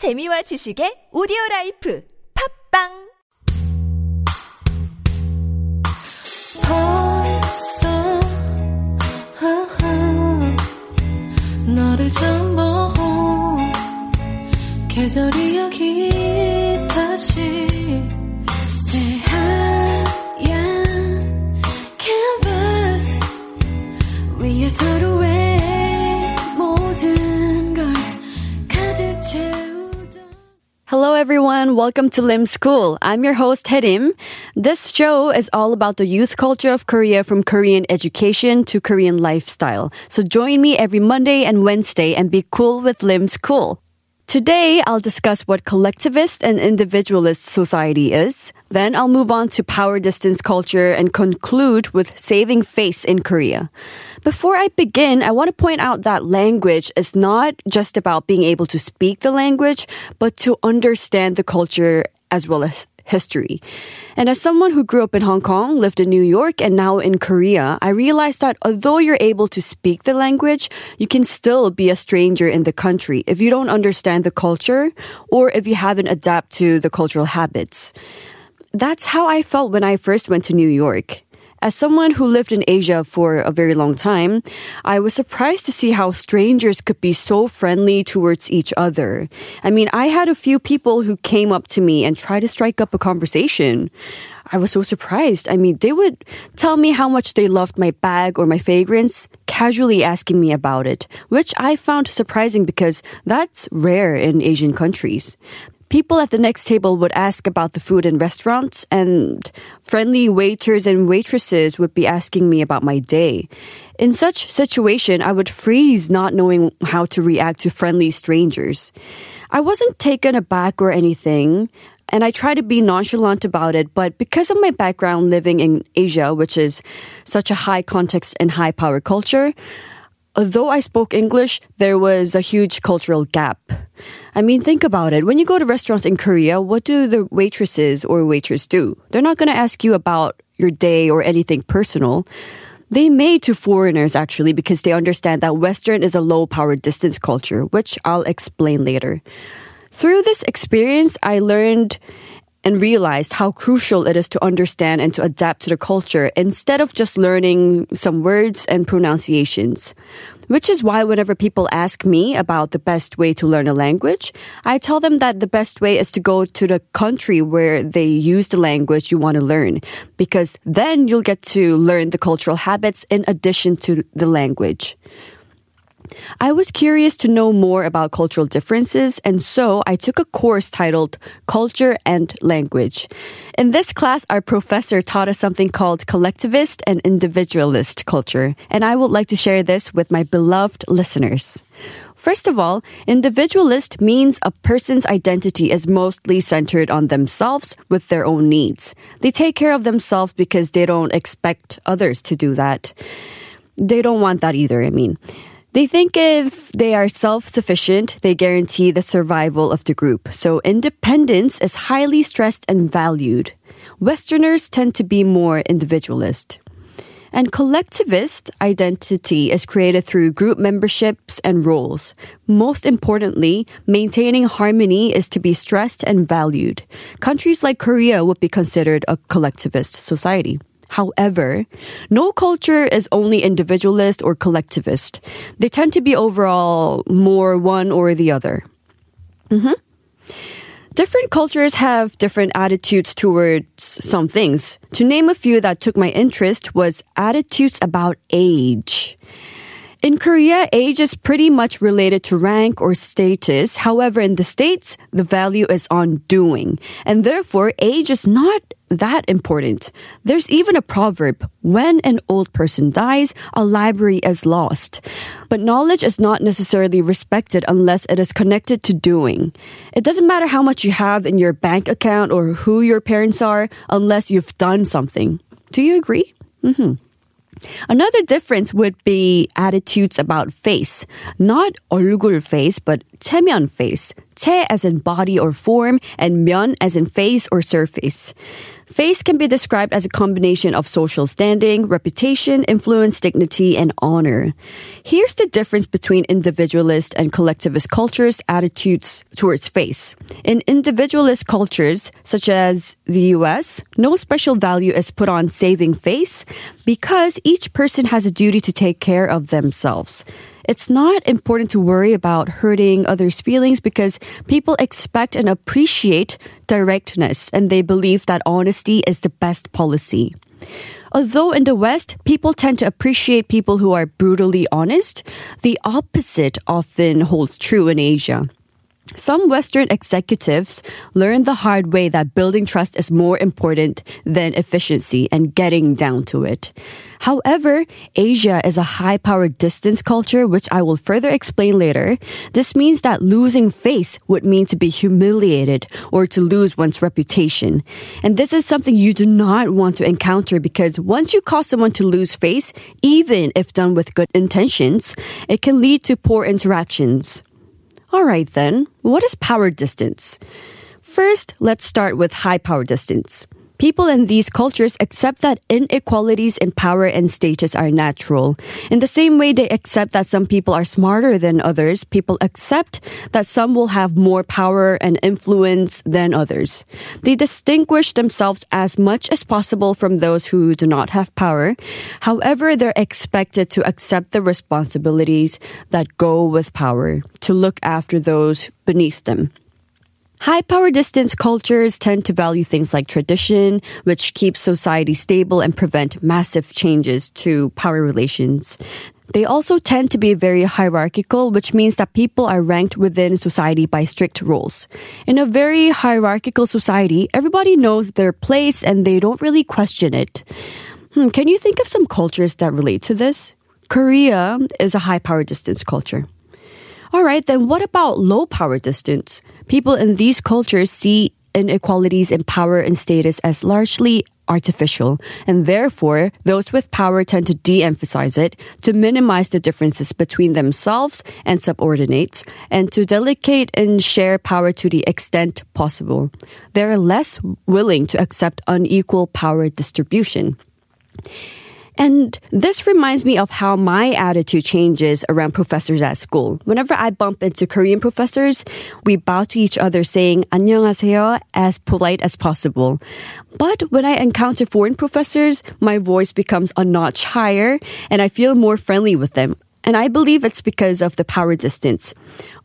재미와 지식의 오디오 라이프. 팝빵! 벌써 너를 처음 본 계절이 여기 다시 everyone. Welcome to Lim School. I'm your host, Herim. This show is all about the youth culture of Korea from Korean education to Korean lifestyle. So join me every Monday and Wednesday and be cool with Lim School. Today, I'll discuss what collectivist and individualist society is. Then I'll move on to power distance culture and conclude with saving face in Korea. Before I begin, I want to point out that language is not just about being able to speak the language, but to understand the culture as well as history. And as someone who grew up in Hong Kong, lived in New York, and now in Korea, I realized that although you're able to speak the language, you can still be a stranger in the country if you don't understand the culture or if you haven't adapted to the cultural habits. That's how I felt when I first went to New York. As someone who lived in Asia for a very long time, I was surprised to see how strangers could be so friendly towards each other. I mean, I had a few people who came up to me and tried to strike up a conversation. I was so surprised. I mean, they would tell me how much they loved my bag or my fragrance, casually asking me about it, which I found surprising because that's rare in Asian countries. People at the next table would ask about the food in restaurants, and friendly waiters and waitresses would be asking me about my day. In such situation, I would freeze not knowing how to react to friendly strangers. I wasn't taken aback or anything, and I try to be nonchalant about it, but because of my background living in Asia, which is such a high context and high power culture, although I spoke English, there was a huge cultural gap. I mean, think about it. When you go to restaurants in Korea, what do the waitresses or waiters do? They're not going to ask you about your day or anything personal. They may to foreigners actually because they understand that Western is a low power distance culture, which I'll explain later. Through this experience, I learned and realized how crucial it is to understand and to adapt to the culture instead of just learning some words and pronunciations. Which is why whenever people ask me about the best way to learn a language, I tell them that the best way is to go to the country where they use the language you want to learn, because then you'll get to learn the cultural habits in addition to the language. I was curious to know more about cultural differences, and so I took a course titled Culture and Language. In this class, our professor taught us something called collectivist and individualist culture, and I would like to share this with my beloved listeners. First of all, individualist means a person's identity is mostly centered on themselves with their own needs. They take care of themselves because they don't expect others to do that. They don't want that either, I mean. They think if they are self sufficient, they guarantee the survival of the group. So independence is highly stressed and valued. Westerners tend to be more individualist. And collectivist identity is created through group memberships and roles. Most importantly, maintaining harmony is to be stressed and valued. Countries like Korea would be considered a collectivist society. However, no culture is only individualist or collectivist. They tend to be overall more one or the other. Mhm. Different cultures have different attitudes towards some things. To name a few that took my interest was attitudes about age. In Korea, age is pretty much related to rank or status. However, in the States, the value is on doing. And therefore, age is not that important. There's even a proverb when an old person dies, a library is lost. But knowledge is not necessarily respected unless it is connected to doing. It doesn't matter how much you have in your bank account or who your parents are unless you've done something. Do you agree? Mm-hmm. Another difference would be attitudes about face. Not 얼굴 face, but 체면 face. 체 as in body or form, and 면 as in face or surface. Face can be described as a combination of social standing, reputation, influence, dignity, and honor. Here's the difference between individualist and collectivist cultures' attitudes towards face. In individualist cultures, such as the US, no special value is put on saving face because each person has a duty to take care of themselves. It's not important to worry about hurting others' feelings because people expect and appreciate directness and they believe that honesty is the best policy. Although in the West, people tend to appreciate people who are brutally honest, the opposite often holds true in Asia. Some Western executives learned the hard way that building trust is more important than efficiency and getting down to it. However, Asia is a high power distance culture, which I will further explain later. This means that losing face would mean to be humiliated or to lose one's reputation. And this is something you do not want to encounter because once you cause someone to lose face, even if done with good intentions, it can lead to poor interactions. All right then, what is power distance? First, let's start with high power distance. People in these cultures accept that inequalities in power and status are natural. In the same way they accept that some people are smarter than others, people accept that some will have more power and influence than others. They distinguish themselves as much as possible from those who do not have power. However, they're expected to accept the responsibilities that go with power, to look after those beneath them. High power distance cultures tend to value things like tradition, which keeps society stable and prevent massive changes to power relations. They also tend to be very hierarchical, which means that people are ranked within society by strict rules. In a very hierarchical society, everybody knows their place and they don't really question it. Hmm, can you think of some cultures that relate to this? Korea is a high power distance culture. All right, then what about low power distance? People in these cultures see inequalities in power and status as largely artificial, and therefore, those with power tend to de emphasize it to minimize the differences between themselves and subordinates, and to delegate and share power to the extent possible. They're less willing to accept unequal power distribution. And this reminds me of how my attitude changes around professors at school. Whenever I bump into Korean professors, we bow to each other saying 안녕하세요 as polite as possible. But when I encounter foreign professors, my voice becomes a notch higher and I feel more friendly with them. And I believe it's because of the power distance.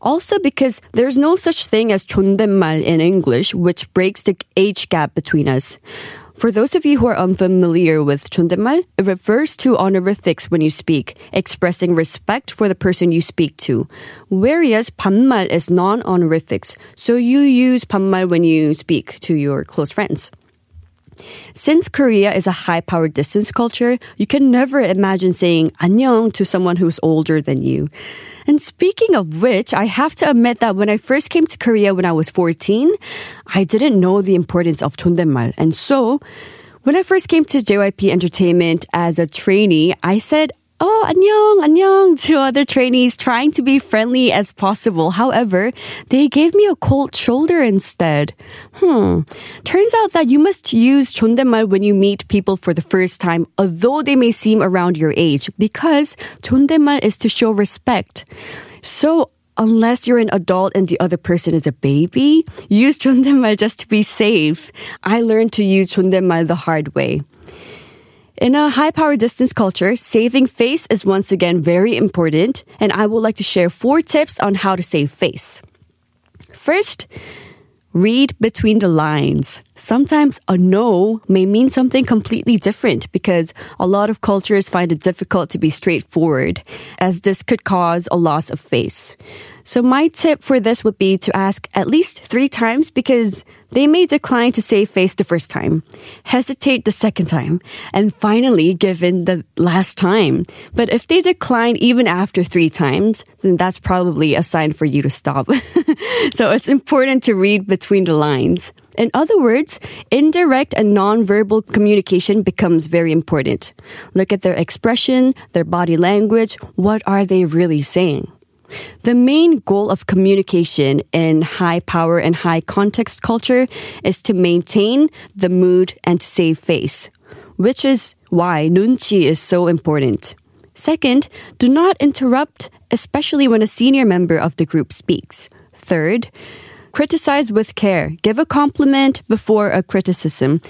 Also because there's no such thing as 존댓말 in English, which breaks the age gap between us. For those of you who are unfamiliar with 존댓말, it refers to honorifics when you speak, expressing respect for the person you speak to. Whereas 반말 is non-honorifics, so you use 반말 when you speak to your close friends. Since Korea is a high power distance culture, you can never imagine saying 안녕 to someone who's older than you. And speaking of which, I have to admit that when I first came to Korea when I was 14, I didn't know the importance of 존댓말. And so, when I first came to JYP Entertainment as a trainee, I said oh, 안녕, 안녕 to other trainees trying to be friendly as possible. However, they gave me a cold shoulder instead. Hmm. Turns out that you must use 존댓말 when you meet people for the first time, although they may seem around your age, because 존댓말 is to show respect. So, unless you're an adult and the other person is a baby, use 존댓말 just to be safe. I learned to use 존댓말 the hard way. In a high power distance culture, saving face is once again very important, and I would like to share four tips on how to save face. First, read between the lines. Sometimes a no may mean something completely different because a lot of cultures find it difficult to be straightforward, as this could cause a loss of face. So my tip for this would be to ask at least three times because they may decline to say face the first time, hesitate the second time, and finally give in the last time. But if they decline even after three times, then that's probably a sign for you to stop. so it's important to read between the lines. In other words, indirect and nonverbal communication becomes very important. Look at their expression, their body language. What are they really saying? The main goal of communication in high power and high context culture is to maintain the mood and to save face, which is why nunchi is so important. Second, do not interrupt, especially when a senior member of the group speaks. Third, criticize with care. Give a compliment before a criticism.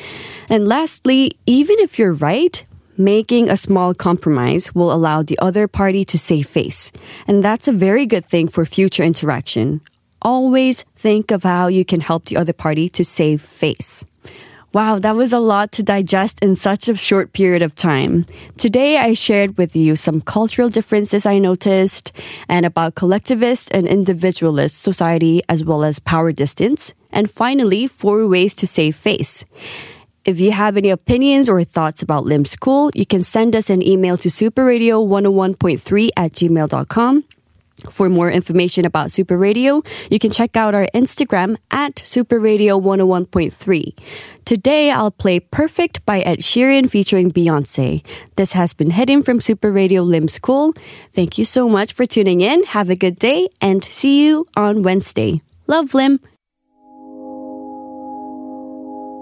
And lastly, even if you're right, making a small compromise will allow the other party to save face. And that's a very good thing for future interaction. Always think of how you can help the other party to save face. Wow, that was a lot to digest in such a short period of time. Today, I shared with you some cultural differences I noticed and about collectivist and individualist society as well as power distance. And finally, four ways to save face. If you have any opinions or thoughts about Lim School, you can send us an email to superradio101.3 at gmail.com. For more information about Super Radio, you can check out our Instagram at Super Radio 101.3. Today, I'll play Perfect by Ed Sheeran featuring Beyonce. This has been Herim from Super Radio Lim School. Thank you so much for tuning in. Have a good day and see you on Wednesday. Love, Lim.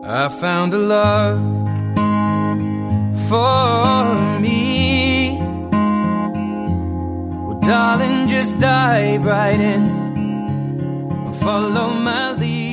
I found a love for me. Darling, just dive right in. Follow my lead.